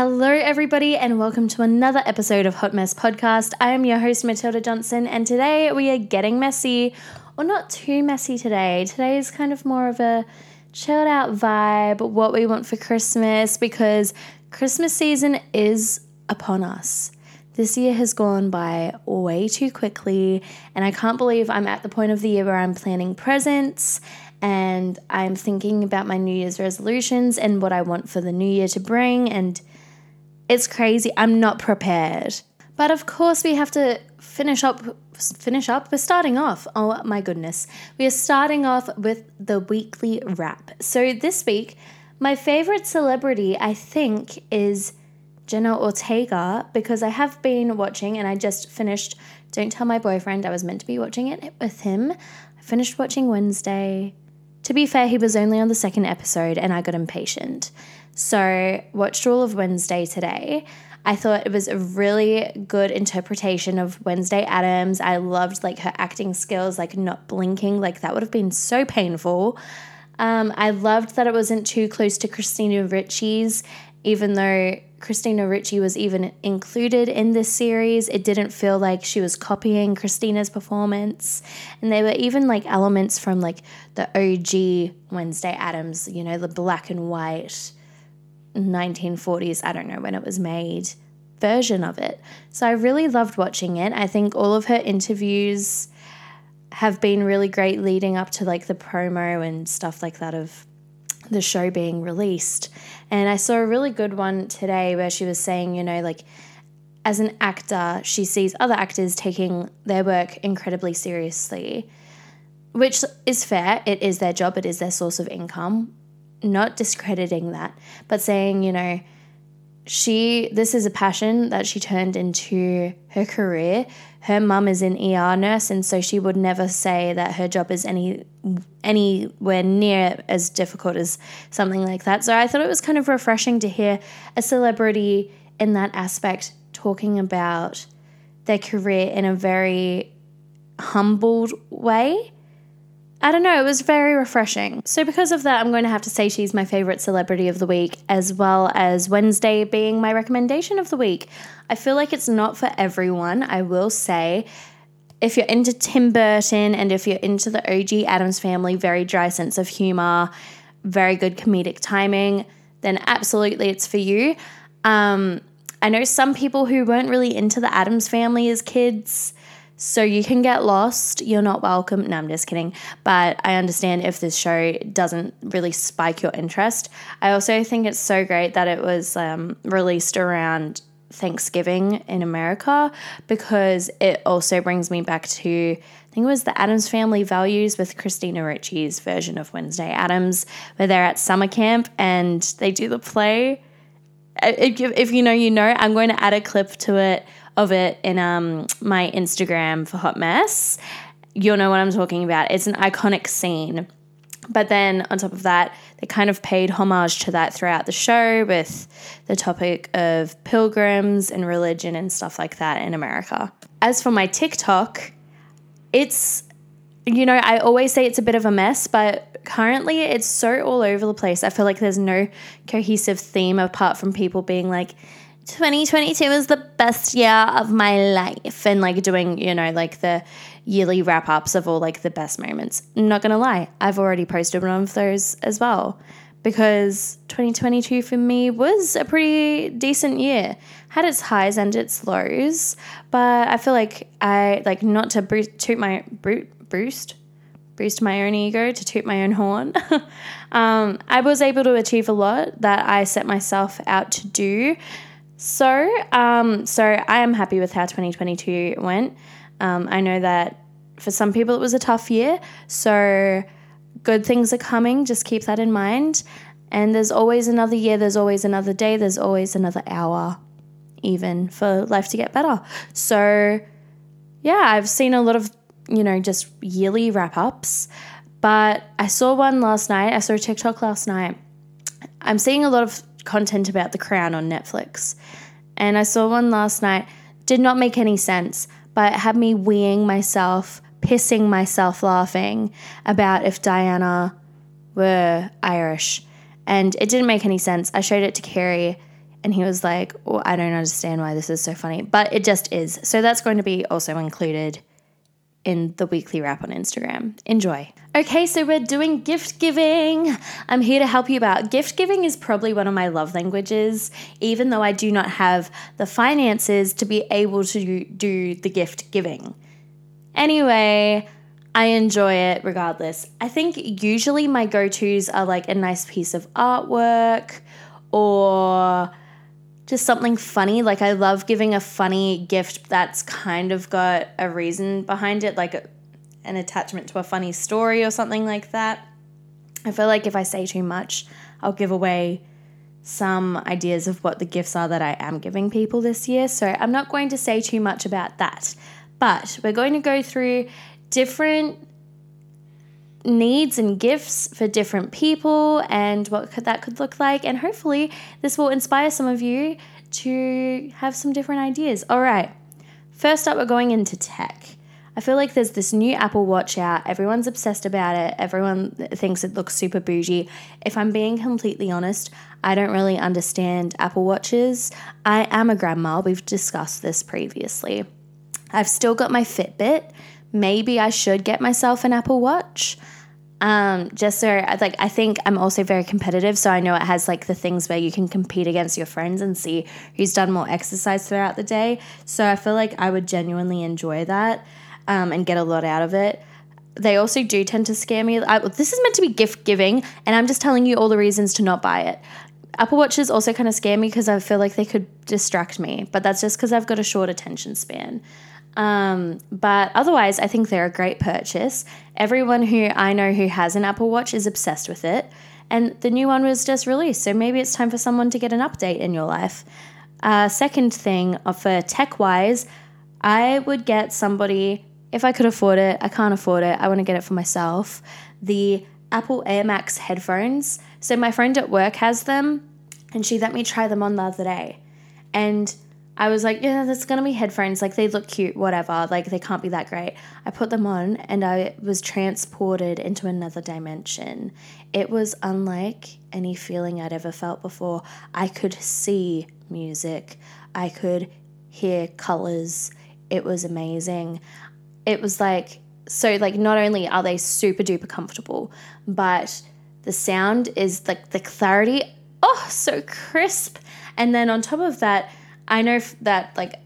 Hello, everybody, and welcome to another episode of Hot Mess Podcast. I am your host, Matilda Johnson, and today we are getting messy, or not too messy today. Today is kind of more of a chilled out vibe, what we want for Christmas, because Christmas season is upon us. This year has gone by way too quickly, and I can't believe I'm at the point of the year where I'm planning presents and I'm thinking about my New Year's resolutions and what I want for the new year to bring. And it's crazy. I'm not prepared. But of course, we have to finish up. Finish up. We're starting off. Oh my goodness. We are starting off with the weekly wrap. So this week, my favorite celebrity, I think, is Jenna Ortega because I have been watching and I just finished Don't Tell My Boyfriend. I was meant to be watching it with him. I finished watching Wednesday. To be fair, he was only on the second episode and I got impatient. So, watched all of Wednesday today. I thought it was a really good interpretation of Wednesday Addams. I loved like her acting skills, like not blinking, like that would have been so painful. Um, I loved that it wasn't too close to Christina Ricci's, even though Christina Ricci was even included in this series. It didn't feel like she was copying Christina's performance. And there were even like elements from like the OG Wednesday Addams, you know, the black and white 1940s, I don't know when it was made version of it. So I really loved watching it. I think all of her interviews have been really great leading up to like the promo and stuff like that of the show being released. And I saw a really good one today where she was saying, you know, like as an actor, she sees other actors taking their work incredibly seriously, which is fair. It is their job, it is their source of income. Not discrediting that, but saying, you know, she this is a passion that she turned into her career. Her mum is an ER nurse and so she would never say that her job is any anywhere near as difficult as something like that. So I thought it was kind of refreshing to hear a celebrity in that aspect talking about their career in a very humbled way I don't know, it was very refreshing. So, because of that, I'm going to have to say she's my favorite celebrity of the week, as well as Wednesday being my recommendation of the week. I feel like it's not for everyone, I will say. If you're into Tim Burton and if you're into the OG Addams family, very dry sense of humor, very good comedic timing, then absolutely it's for you. Um, I know some people who weren't really into the Addams family as kids so you can get lost. You're not welcome. No, I'm just kidding. But I understand if this show doesn't really spike your interest. I also think it's so great that it was um, released around Thanksgiving in America because it also brings me back to I think it was the Addams Family Values with Christina Ricci's version of Wednesday Addams, where they're at summer camp and they do the play. If, if you know, you know. I'm going to add a clip to it of it in um, my Instagram for Hot Mess. You'll know what I'm talking about. It's an iconic scene. But then on top of that, they kind of paid homage to that throughout the show with the topic of pilgrims and religion and stuff like that in America. As for my TikTok, it's, you know, I always say it's a bit of a mess, but currently it's so all over the place. I feel like there's no cohesive theme apart from people being like, 2022 is the best year of my life and like doing you know like the yearly wrap ups of all like the best moments. Not gonna lie i've already posted one of those as well because 2022 for me was a pretty decent year. Had its highs and its lows but i feel like i like not to boost, toot my boost boost my own ego to toot my own horn. Um, i was able to achieve a lot that i set myself out to do so, um, so I am happy with how 2022 went. Um, I know that for some people it was a tough year, so good things are coming. Just keep that in mind. And there's always another year, there's always another day, there's always another hour, even for life to get better. So, yeah, I've seen a lot of, you know, just yearly wrap ups, but I saw one last night. I saw a TikTok last night. I'm seeing a lot of content about The Crown on Netflix. And I saw one last night, did not make any sense, but it had me weeing myself, pissing myself laughing about if Diana were Irish. And it didn't make any sense. I showed it to Carrie And he was like, oh, I don't understand why this is so funny, but it just is. So that's going to be also included in the weekly wrap on Instagram. Enjoy. Okay, so we're doing gift giving. I'm here to help you about. Gift giving is probably one of my love languages, even though I do not have the finances to be able to do the gift giving. Anyway, I enjoy it regardless. I think usually my go tos are like a nice piece of artwork or just something funny. Like I love giving a funny gift that's kind of got a reason behind it, like a, an attachment to a funny story or something like that. I feel like if I say too much, I'll give away some ideas of what the gifts are that I am giving people this year. So I'm not going to say too much about that. But we're going to go through different needs and gifts for different people and what could, that could look like. And hopefully, this will inspire some of you to have some different ideas. All right, first up, we're going into tech. I feel like there's this new Apple Watch out. Everyone's obsessed about it. Everyone thinks it looks super bougie. If I'm being completely honest, I don't really understand Apple Watches. I am a grandma. We've discussed this previously. I've still got my Fitbit. Maybe I should get myself an Apple Watch um, just so like I think I'm also very competitive, so I know it has like the things where you can compete against your friends and see who's done more exercise throughout the day. So I feel like I would genuinely enjoy that um, and get a lot out of it. They also do tend to scare me. I, this is meant to be gift giving, and I'm just telling you all the reasons to not buy it. Apple Watches also kind of scare me because I feel like they could distract me, but that's just because I've got a short attention span. Um, but otherwise, I think they're a great purchase. Everyone who I know who has an Apple Watch is obsessed with it. And the new one was just released, so maybe it's time for someone to get an update in your life. Uh, second thing, uh, for tech wise, I would get somebody, if I could afford it, I can't afford it, I want to get it for myself, the Apple Air Max headphones. So my friend at work has them, and she let me try them on the other day. And I was like, yeah, that's gonna be headphones. Like they look cute, whatever. Like they can't be that great. I put them on and I was transported into another dimension. It was unlike any feeling I'd ever felt before. I could see music, I could hear colors. It was amazing. It was like, so, like, not only are they super duper comfortable, but the sound is like the clarity, oh, so crisp. And then on top of that, I know that, like,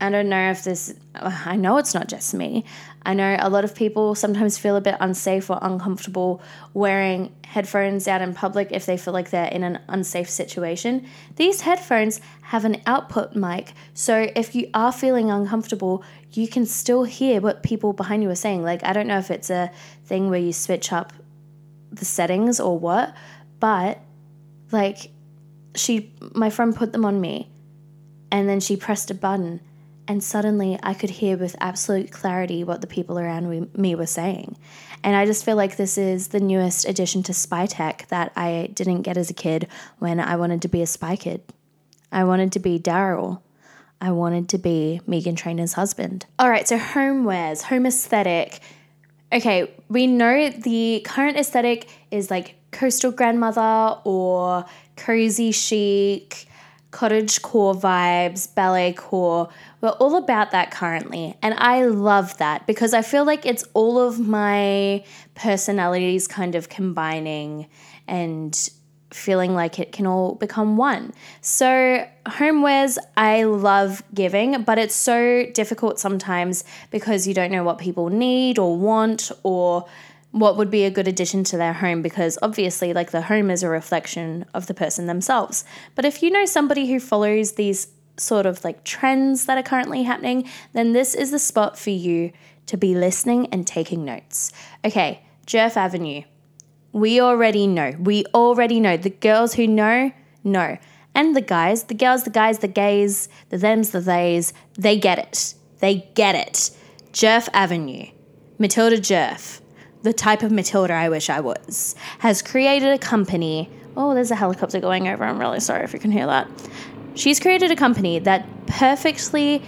I don't know if this, I know it's not just me. I know a lot of people sometimes feel a bit unsafe or uncomfortable wearing headphones out in public if they feel like they're in an unsafe situation. These headphones have an output mic, so if you are feeling uncomfortable, you can still hear what people behind you are saying. Like, I don't know if it's a thing where you switch up the settings or what, but like, she, my friend put them on me and then she pressed a button, and suddenly I could hear with absolute clarity what the people around me were saying. And I just feel like this is the newest addition to spy tech that I didn't get as a kid when I wanted to be a spy kid. I wanted to be Daryl. I wanted to be Meghan Trainor's husband. All right, so homewares, home aesthetic. Okay, we know the current aesthetic is like coastal grandmother or cozy chic cottage core vibes, ballet core. We're all about that currently. And I love that because I feel like it's all of my personalities kind of combining and feeling like it can all become one. So, homewares, I love giving, but it's so difficult sometimes because you don't know what people need or want or what would be a good addition to their home because obviously like the home is a reflection of the person themselves. But if you know somebody who follows these sort of like trends that are currently happening then this is the spot for you to be listening and taking notes. Okay Djerf Avenue. We already know. We already know. The girls who know know. And the guys the girls the guys the gays the thems the theys they get it. They get it. Djerf Avenue. Matilda Djerf the type of Matilda I wish I was, has created a company. Oh, there's a helicopter going over. I'm really sorry if you can hear that. She's created a company that perfectly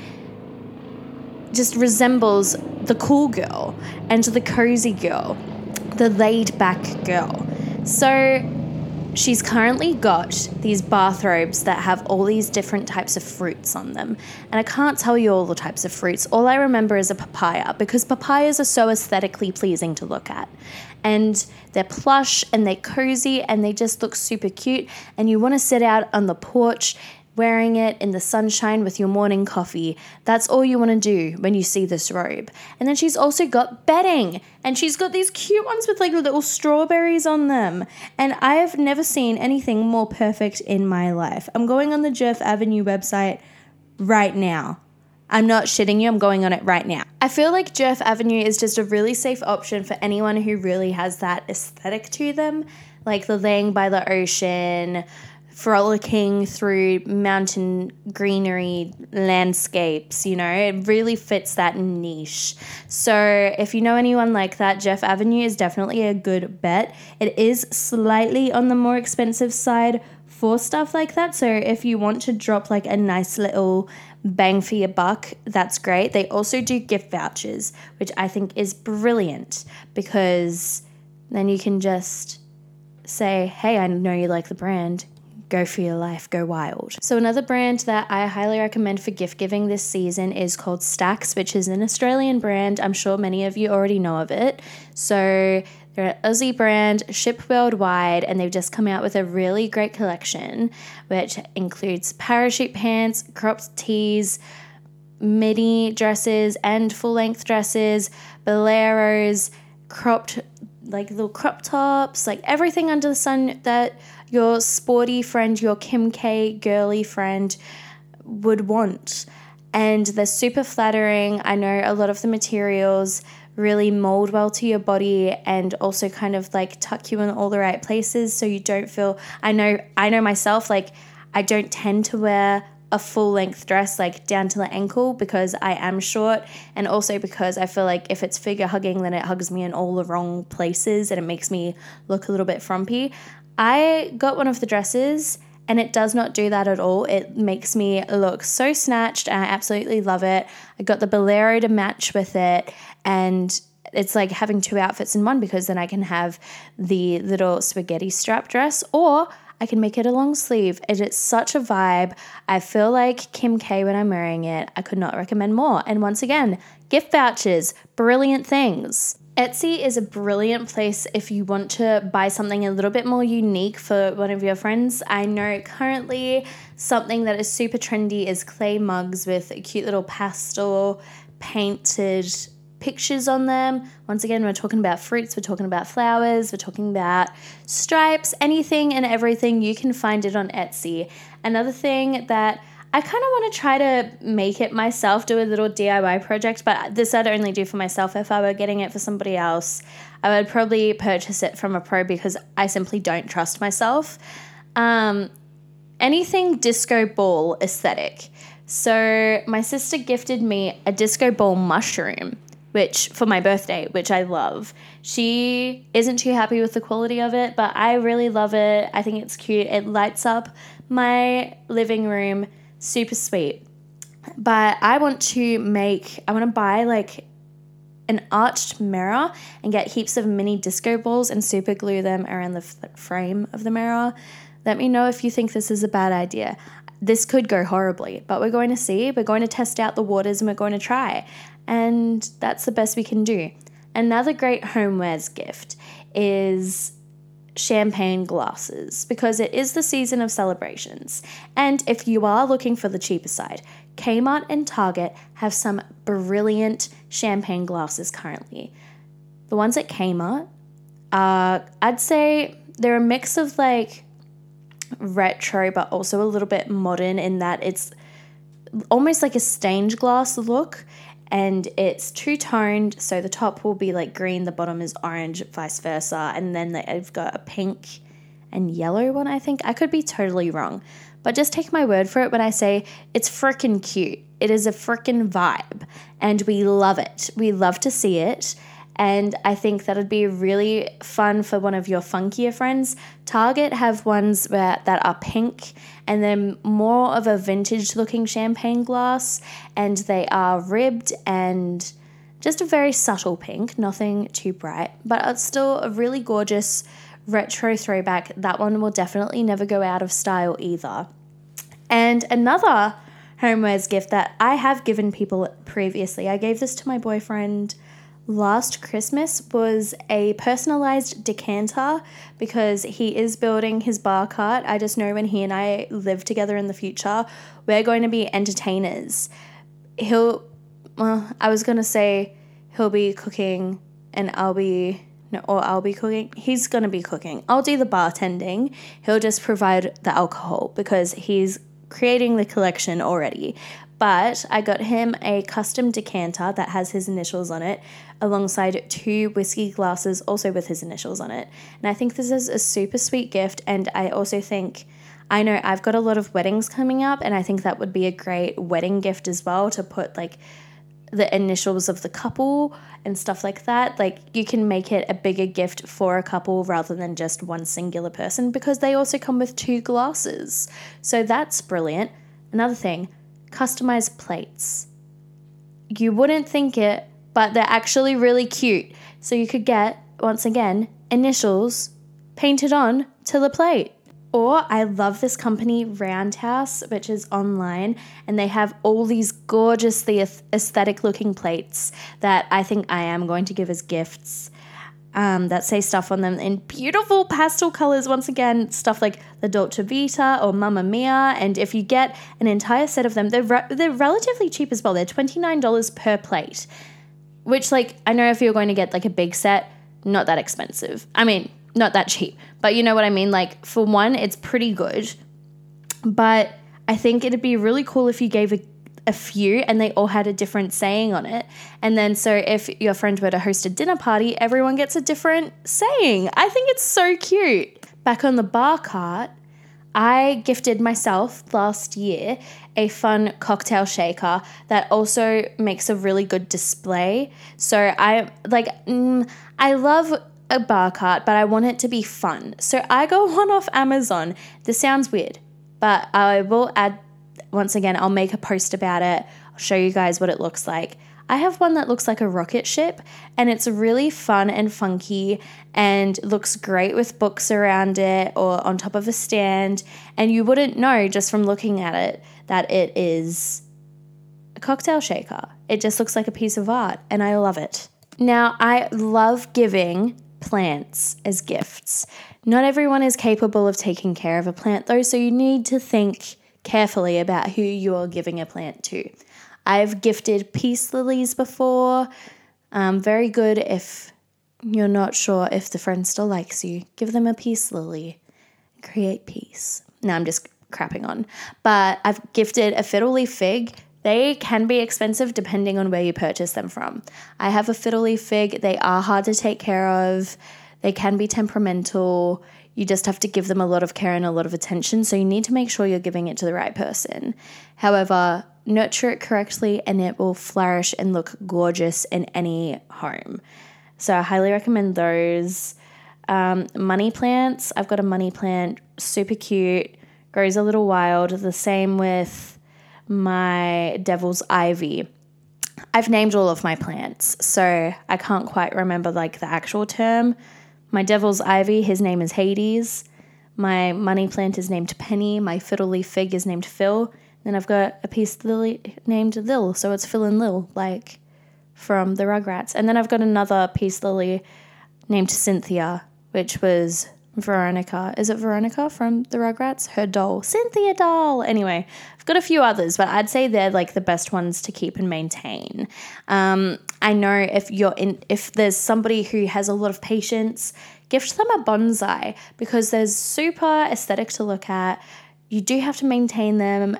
just resembles the cool girl and the cozy girl, the laid back girl. So she's currently got these bathrobes that have all these different types of fruits on them. And I can't tell you all the types of fruits. All I remember is a papaya because papayas are so aesthetically pleasing to look at. And they're plush and they're cozy and they just look super cute. And you want to sit out on the porch wearing it in the sunshine with your morning coffee. That's all you want to do when you see this robe. And then she's also got bedding, and she's got these cute ones with like little strawberries on them. And I have never seen anything more perfect in my life. I'm going on the Djerf Avenue website right now. I'm not shitting you, I'm going on it right now. I feel like Djerf Avenue is just a really safe option for anyone who really has that aesthetic to them, like the laying by the ocean, frolicking through mountain greenery landscapes, you know, it really fits that niche. So, if you know anyone like that, Djerf Avenue is definitely a good bet. It is slightly on the more expensive side for stuff like that. So, if you want to drop like a nice little bang for your buck, that's great. They also do gift vouchers, which I think is brilliant because then you can just say, hey, I know you like the brand go for your life, go wild. So, another brand that I highly recommend for gift giving this season is called Stax, which is an Australian brand. I'm sure many of you already know of it. So, they're an Aussie brand, shipped worldwide, and they've just come out with a really great collection, which includes parachute pants, cropped tees, midi dresses, and full length dresses, boleros, cropped like little crop tops, like everything under the sun that your sporty friend, your Kim K girly friend would want. And they're super flattering. I know a lot of the materials really mold well to your body and also kind of like tuck you in all the right places so you don't feel I know I know myself like I don't tend to wear a full length dress like down to the ankle because I am short and also because I feel like if it's figure hugging then it hugs me in all the wrong places and it makes me look a little bit frumpy. I got one of the dresses and it does not do that at all. It makes me look so snatched and I absolutely love it. I got the bolero to match with it and it's like having two outfits in one because then I can have the little spaghetti strap dress or I can make it a long sleeve. It is such a vibe. I feel like Kim K when I'm wearing it. I could not recommend more. And once again, gift vouchers, brilliant things. Etsy is a brilliant place if you want to buy something a little bit more unique for one of your friends. I know currently something that is super trendy is clay mugs with cute little pastel painted pictures on them. Once again, we're talking about fruits, we're talking about flowers, we're talking about stripes, anything and everything. You can find it on Etsy. Another thing that I kind of want to try to make it myself, do a little DIY project, but this I'd only do for myself. If I were getting it for somebody else, I would probably purchase it from a pro because I simply don't trust myself. Um, anything disco ball aesthetic. So, my sister gifted me a disco ball mushroom which for my birthday, which I love. She isn't too happy with the quality of it, but I really love it. I think it's cute. It lights up my living room super sweet. But I want to make I want to buy like an arched mirror and get heaps of mini disco balls and super glue them around the f- frame of the mirror. Let me know if you think this is a bad idea. This could go horribly, but we're going to see. We're going to test out the waters and we're going to try and that's the best we can do. Another great homewares gift is champagne glasses because it is the season of celebrations. And if you are looking for the cheaper side, Kmart and Target have some brilliant champagne glasses currently. The ones at Kmart are, I'd say, they're a mix of like retro but also a little bit modern in that it's almost like a stained glass look and it's two toned. So the top will be like green, the bottom is orange, vice versa. And then they've got a pink and yellow one, I think. I could be totally wrong, but just take my word for it when I say it's freaking cute. It is a freaking vibe, and we love it. We love to see it. And I think that'd be really fun for one of your funkier friends. Target have ones where, that are pink and then more of a vintage looking champagne glass, and they are ribbed and just a very subtle pink, nothing too bright, but it's still a really gorgeous, retro throwback. That one will definitely never go out of style either. And another homewares gift that I have given people previously, I gave this to my boyfriend last Christmas was a personalized decanter because he is building his bar cart. I just know when he and I live together in the future, we're going to be entertainers. He'll, well, I was going to say he'll be cooking and I'll be no, or I'll be cooking. He's to be cooking. I'll do the bartending. He'll just provide the alcohol because he's creating the collection already. But I got him a custom decanter that has his initials on it, alongside two whiskey glasses also with his initials on it. And I think this is a super sweet gift. And I also think. I know I've got a lot of weddings coming up, and I think that would be a great wedding gift as well to put like the initials of the couple and stuff like that. Like you can make it a bigger gift for a couple rather than just one singular person because they also come with two glasses. So that's brilliant. Another thing, customized plates. You wouldn't think it, but they're actually really cute. So you could get, once again, initials painted on to the plate. Or I love this company, Roundhouse, which is online, and they have all these gorgeously aesthetic looking plates that I think I am going to give as gifts. Um, that say stuff on them in beautiful pastel colors. Once again, stuff like the Dolce Vita or Mamma Mia. And if you get an entire set of them, they're re- they're relatively cheap as well. They're twenty nine dollars per plate, which like I know if you're going to get like a big set, not that expensive. I mean, not that cheap, but you know what I mean? Like, for one, it's pretty good. But I think it'd be really cool if you gave a, a few and they all had a different saying on it. And then, so if your friend were to host a dinner party, everyone gets a different saying. I think it's so cute. Back on the bar cart, I gifted myself last year a fun cocktail shaker that also makes a really good display. So I like mm, I love a bar cart, but I want it to be fun. So I go one off Amazon. This sounds weird, but I will add, once again, I'll make a post about it. I'll show you guys what it looks like. I have one that looks like a rocket ship and it's really fun and funky and looks great with books around it or on top of a stand. And you wouldn't know just from looking at it that it is a cocktail shaker. It just looks like a piece of art and I love it. Now, I love giving plants as gifts. Not everyone is capable of taking care of a plant though, so you need to think carefully about who you are giving a plant to. I've gifted peace lilies before. Um, very good if you're not sure if the friend still likes you. Give them a peace lily. Create peace. Now I'm just crapping on. But I've gifted a fiddle leaf fig they can be expensive depending on where you purchase them from. I have a fiddle leaf fig, they are hard to take care of, they can be temperamental. You just have to give them a lot of care and a lot of attention, so you need to make sure you're giving it to the right person. However, nurture it correctly and it will flourish and look gorgeous in any home. So I highly recommend those. Um, money plants, I've got a money plant, super cute, grows a little wild. The same with my devil's ivy. I've named all of my plants, so I can't quite remember like the actual term. My devil's ivy, his name is Hades. My money plant is named Penny. My fiddle leaf fig is named Phil. Then I've got a peace lily named Lil, so it's Phil and Lil, like from the Rugrats. And then I've got another peace lily named Cynthia, which was Veronica. Is it Veronica from the Rugrats? Her doll. Cynthia doll. Anyway, I've got a few others, but I'd say they're like the best ones to keep and maintain. Um, I know if you're in, if there's somebody who has a lot of patience, gift them a bonsai because they're super aesthetic to look at. You do have to maintain them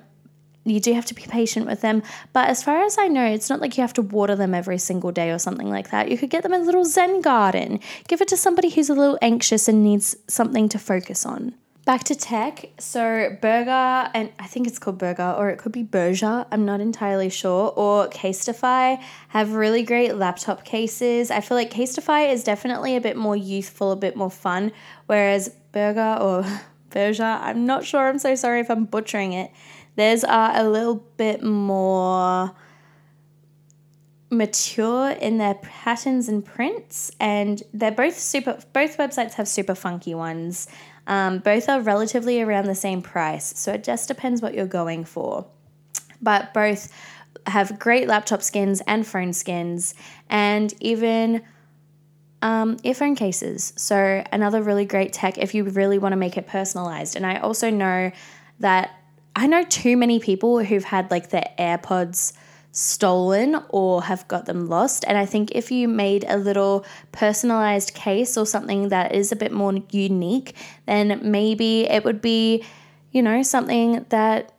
you do have to be patient with them. But as far as I know, it's not like you have to water them every single day or something like that. You could get them a little Zen garden. Give it to somebody who's a little anxious and needs something to focus on. Back to tech. So, Burger, and I think it's called Burger, or it could be Berger, I'm not entirely sure, or Casetify have really great laptop cases. I feel like Casetify is definitely a bit more youthful, a bit more fun, whereas Burger or Berger, I'm not sure, I'm so sorry if I'm butchering it Theirs are a little bit more mature in their patterns and prints, and they're both super. Both websites have super funky ones. Um, both are relatively around the same price, so it just depends what you're going for. But both have great laptop skins and phone skins, and even um, earphone cases. So, another really great tech if you really want to make it personalized. And I also know that I know too many people who've had like their AirPods stolen or have got them lost. And I think if you made a little personalized case or something that is a bit more unique, then maybe it would be, you know, something that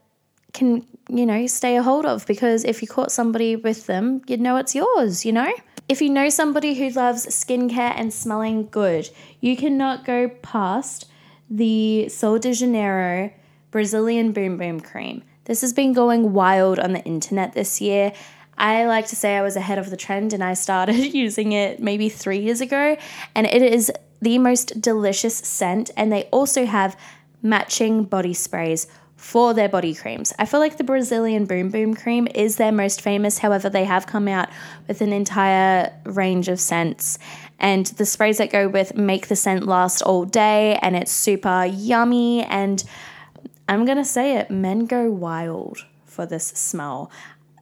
can, you know, stay a hold of because if you caught somebody with them, you'd know it's yours, you know? If you know somebody who loves skincare and smelling good, you cannot go past the Sol de Janeiro Brazilian Boom Boom Cream. This has been going wild on the internet this year. I like to say I was ahead of the trend and I started using it maybe three years ago. And it is the most delicious scent. And they also have matching body sprays for their body creams. I feel like the Brazilian Boom Boom cream is their most famous. However, they have come out with an entire range of scents. And the sprays that go with make the scent last all day and it's super yummy. And I'm going to say it men go wild for this smell.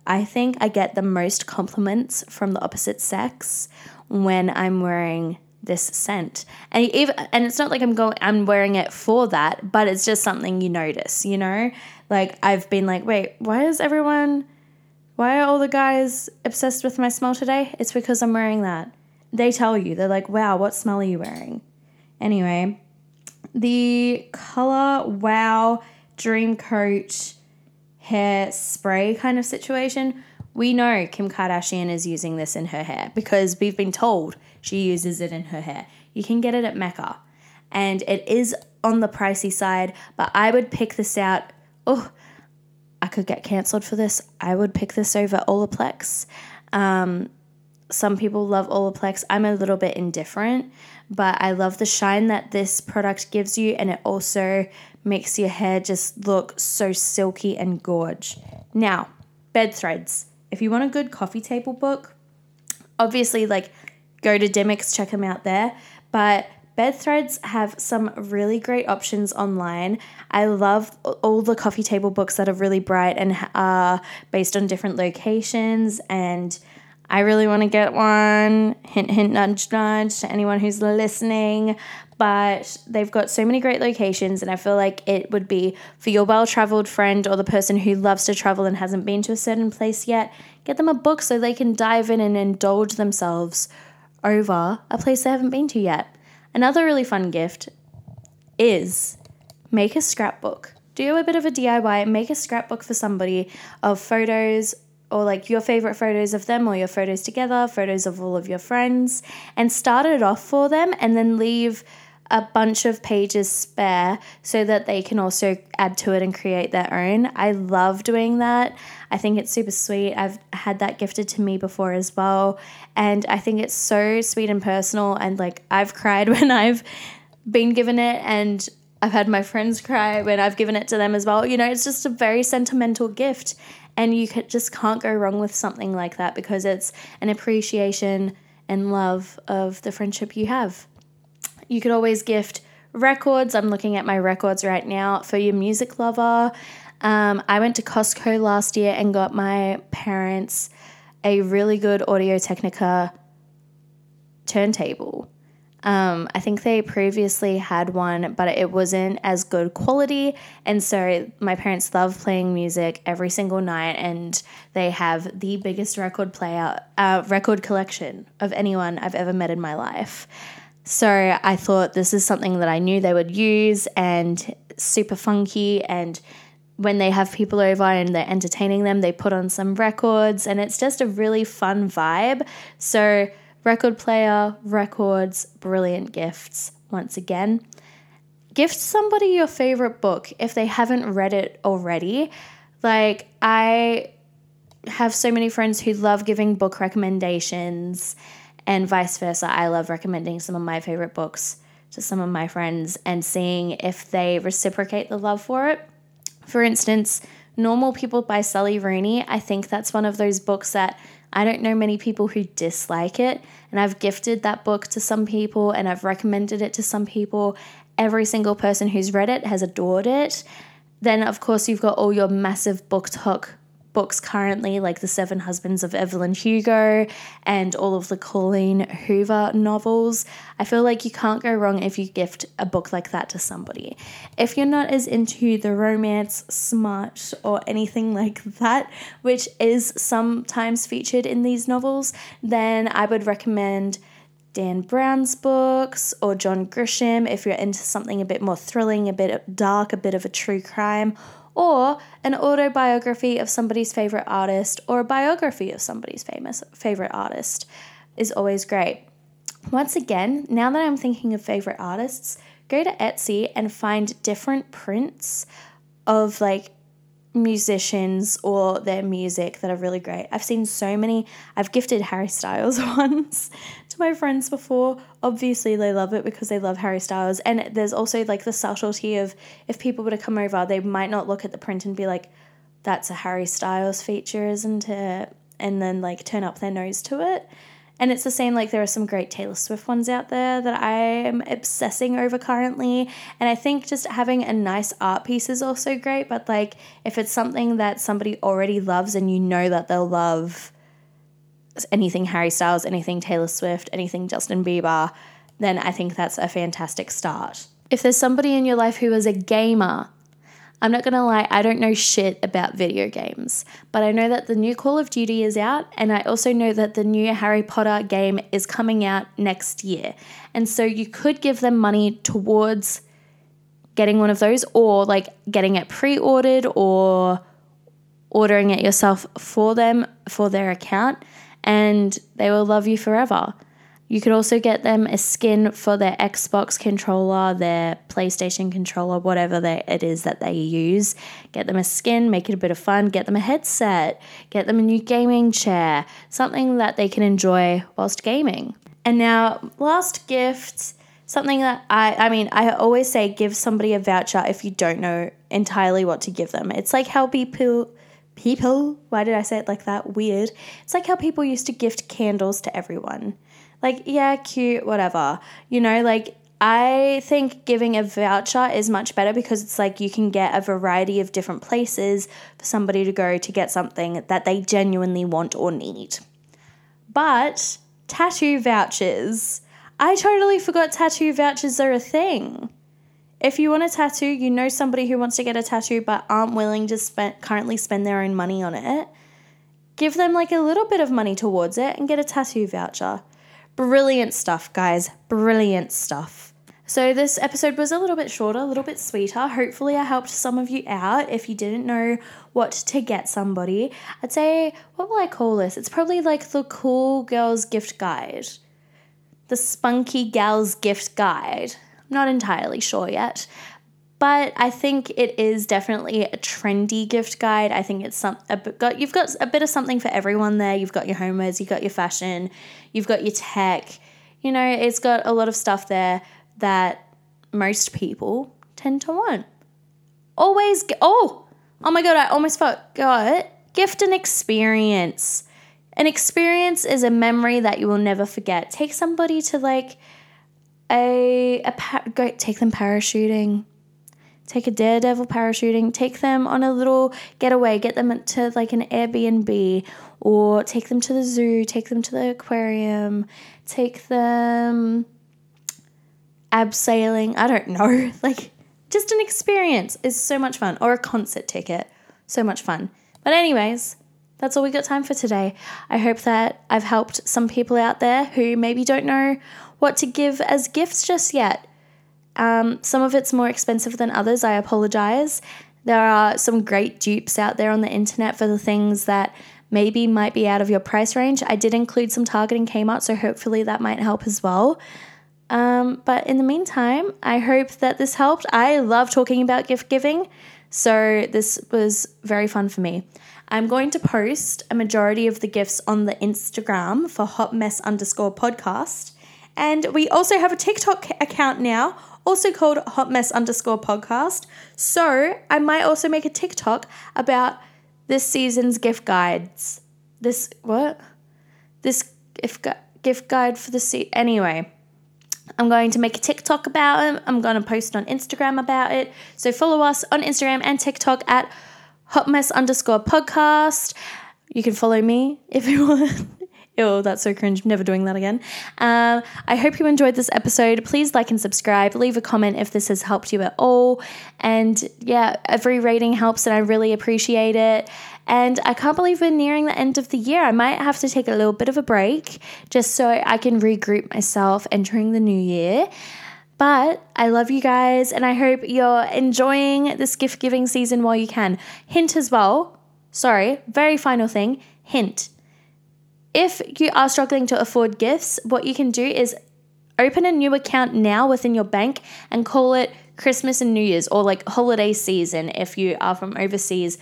I think I get the most compliments from the opposite sex when I'm wearing this scent. And even and it's not like I'm going I'm wearing it for that, but it's just something you notice, you know? Like I've been like, "Wait, why is everyone why are all the guys obsessed with my smell today?" It's because I'm wearing that. They tell you. They're like, "Wow, what smell are you wearing?" Anyway, the color wow dream coat hair spray kind of situation we know Kim Kardashian is using this in her hair because we've been told she uses it in her hair. You can get it at Mecca and it is on the pricey side, but I would pick this out. Oh, I could get cancelled for this. I would pick this over Olaplex. Um, some people love Olaplex. I'm a little bit indifferent, but I love the shine that this product gives you, and it also makes your hair just look so silky and gorge. Now, bed threads if you want a good coffee table book, obviously like go to Dymocks, check them out there. But Bed Threads have some really great options online. I love all the coffee table books that are really bright and are uh, based on different locations and I really want to get one. Hint, hint, nudge, nudge to anyone who's listening. But they've got so many great locations, and I feel like it would be for your well traveled friend or the person who loves to travel and hasn't been to a certain place yet. Get them a book so they can dive in and indulge themselves over a place they haven't been to yet. Another really fun gift is make a scrapbook. Do a bit of a DIY, make a scrapbook for somebody of photos or like your favorite photos of them or your photos together, photos of all of your friends, and start it off for them and then leave a bunch of pages spare so that they can also add to it and create their own. I love doing that. I think it's super sweet. I've had that gifted to me before as well. And I think it's so sweet and personal. And like, I've cried when I've been given it, and I've had my friends cry when I've given it to them as well. You know, it's just a very sentimental gift. And you just can't go wrong with something like that because it's an appreciation and love of the friendship you have. You could always gift records. I'm looking at my records right now for your music lover. Um, I went to Costco last year and got my parents a really good Audio Technica turntable. Um, I think they previously had one, but it wasn't as good quality. And so my parents love playing music every single night, and they have the biggest record player, uh, record collection of anyone I've ever met in my life. So I thought this is something that I knew they would use and super funky. And when they have people over and they're entertaining them, they put on some records, and it's just a really fun vibe. So record player, records, brilliant gifts once again. Gift somebody your favorite book if they haven't read it already. Like, I have so many friends who love giving book recommendations, and vice versa. I love recommending some of my favorite books to some of my friends and seeing if they reciprocate the love for it. For instance, Normal People by Sally Rooney, I think that's one of those books that I don't know many people who dislike it. And I've gifted that book to some people and I've recommended it to some people. Every single person who's read it has adored it. Then, of course, you've got all your massive BookTok books currently, like The Seven Husbands of Evelyn Hugo and all of the Colleen Hoover novels. I feel like you can't go wrong if you gift a book like that to somebody. If you're not as into the romance, smart, or anything like that, which is sometimes featured in these novels, then I would recommend. Dan Brown's books or John Grisham if you're into something a bit more thrilling, a bit dark, a bit of a true crime, or an autobiography of somebody's favorite artist or a biography of somebody's famous favorite artist is always great. Once again, now that I'm thinking of favorite artists, go to Etsy and find different prints of like musicians or their music that are really great. I've seen so many. I've gifted Harry Styles once my friends before. Obviously, they love it because they love Harry Styles. And there's also like the subtlety of if people were to come over, they might not look at the print and be like, that's a Harry Styles feature, isn't it? And then like turn up their nose to it. And it's the same, like, there are some great Taylor Swift ones out there that I am obsessing over currently. And I think just having a nice art piece is also great. But, like, if it's something that somebody already loves and you know that they'll love anything Harry Styles, anything Taylor Swift, anything Justin Bieber, then I think that's a fantastic start. If there's somebody in your life who is a gamer I'm not gonna lie, I don't know shit about video games, but I know that the new Call of Duty is out, and I also know that the new Harry Potter game is coming out next year. And so you could give them money towards getting one of those, or like getting it pre ordered, or ordering it yourself for them for their account, and they will love you forever. You could also get them a skin for their Xbox controller, their PlayStation controller, whatever they, it is that they use. Get them a skin, make it a bit of fun, get them a headset, get them a new gaming chair, something that they can enjoy whilst gaming. And now, last gift, something that I, I mean, I always say give somebody a voucher if you don't know entirely what to give them. It's like how people people why did i say it like that weird it's like how people used to gift candles to everyone like, yeah, cute, whatever. You know, like I think giving a voucher is much better because it's like you can get a variety of different places for somebody to go to get something that they genuinely want or need. But tattoo vouchers, I totally forgot tattoo vouchers are a thing. If you want a tattoo, you know somebody who wants to get a tattoo but aren't willing to spend currently spend their own money on it, give them like a little bit of money towards it and get a tattoo voucher. Brilliant stuff, guys. Brilliant stuff. So, this episode was a little bit shorter, a little bit sweeter. Hopefully, I helped some of you out if you didn't know what to get somebody. I'd say, what will I call this? It's probably like the Cool Girls Gift Guide, the Spunky Gals Gift Guide. Not entirely sure yet, but I think it is definitely a trendy gift guide. I think it's some got you've got a bit of something for everyone there. You've got your homewares, you've got your fashion, you've got your tech. You know, it's got a lot of stuff there that most people tend to want. Always oh oh my god, I almost forgot. Gift an experience. An experience is a memory that you will never forget. Take somebody to like a a go take them parachuting take a daredevil parachuting, take them on a little getaway, get them to like an Airbnb, or take them to the zoo, take them to the aquarium, take them abseiling. I don't know. Like, just an experience is so much fun, or a concert ticket. So much fun. But, anyways, that's all we got time for today. I hope that I've helped some people out there who maybe don't know what to give as gifts just yet. Um, some of it's more expensive than others. I apologize. There are some great dupes out there on the internet for the things that maybe might be out of your price range. I did include some Target and Kmart, so hopefully that might help as well. Um, but in the meantime, I hope that this helped. I love talking about gift giving, so this was very fun for me. I'm going to post a majority of the gifts on the Instagram for hot mess underscore podcast. And we also have a TikTok account now also called Hot Mess underscore podcast. So I might also make a TikTok about this season's gift guides. This, what? this gift, gu- gift guide for the seat. Anyway, I'm going to make a TikTok about it. I'm going to post on Instagram about it. So follow us on Instagram and TikTok at hotmess underscore podcast. You can follow me if you want. Ew, that's so cringe. Never doing that again. Um, I hope you enjoyed this episode. Please like and subscribe. Leave a comment if this has helped you at all. And yeah, every rating helps, and I really appreciate it. And I can't believe we're nearing the end of the year. I might have to take a little bit of a break just so I can regroup myself entering the new year. But I love you guys, and I hope you're enjoying this gift giving season while you can. Hint as well. Sorry, very final thing. Hint if you are struggling to afford gifts, what you can do is open a new account now within your bank and call it Christmas and New Year's or like holiday season if you are from overseas.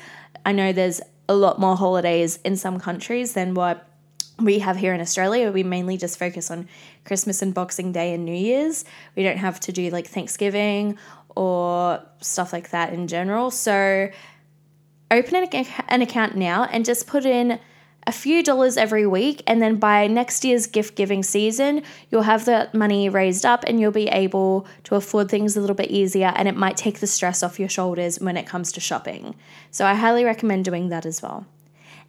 I know there's a lot more holidays in some countries than what we have here in Australia. We mainly just focus on Christmas and Boxing Day and New Year's. We don't have to do like Thanksgiving or stuff like that in general. So open an account now and just put in a few dollars every week, and then by next year's gift giving season, you'll have that money raised up and you'll be able to afford things a little bit easier, and it might take the stress off your shoulders when it comes to shopping. So, I highly recommend doing that as well.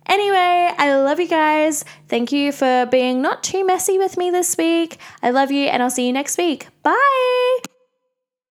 Anyway, I love you guys. Thank you for being not too messy with me this week. I love you, and I'll see you next week. Bye.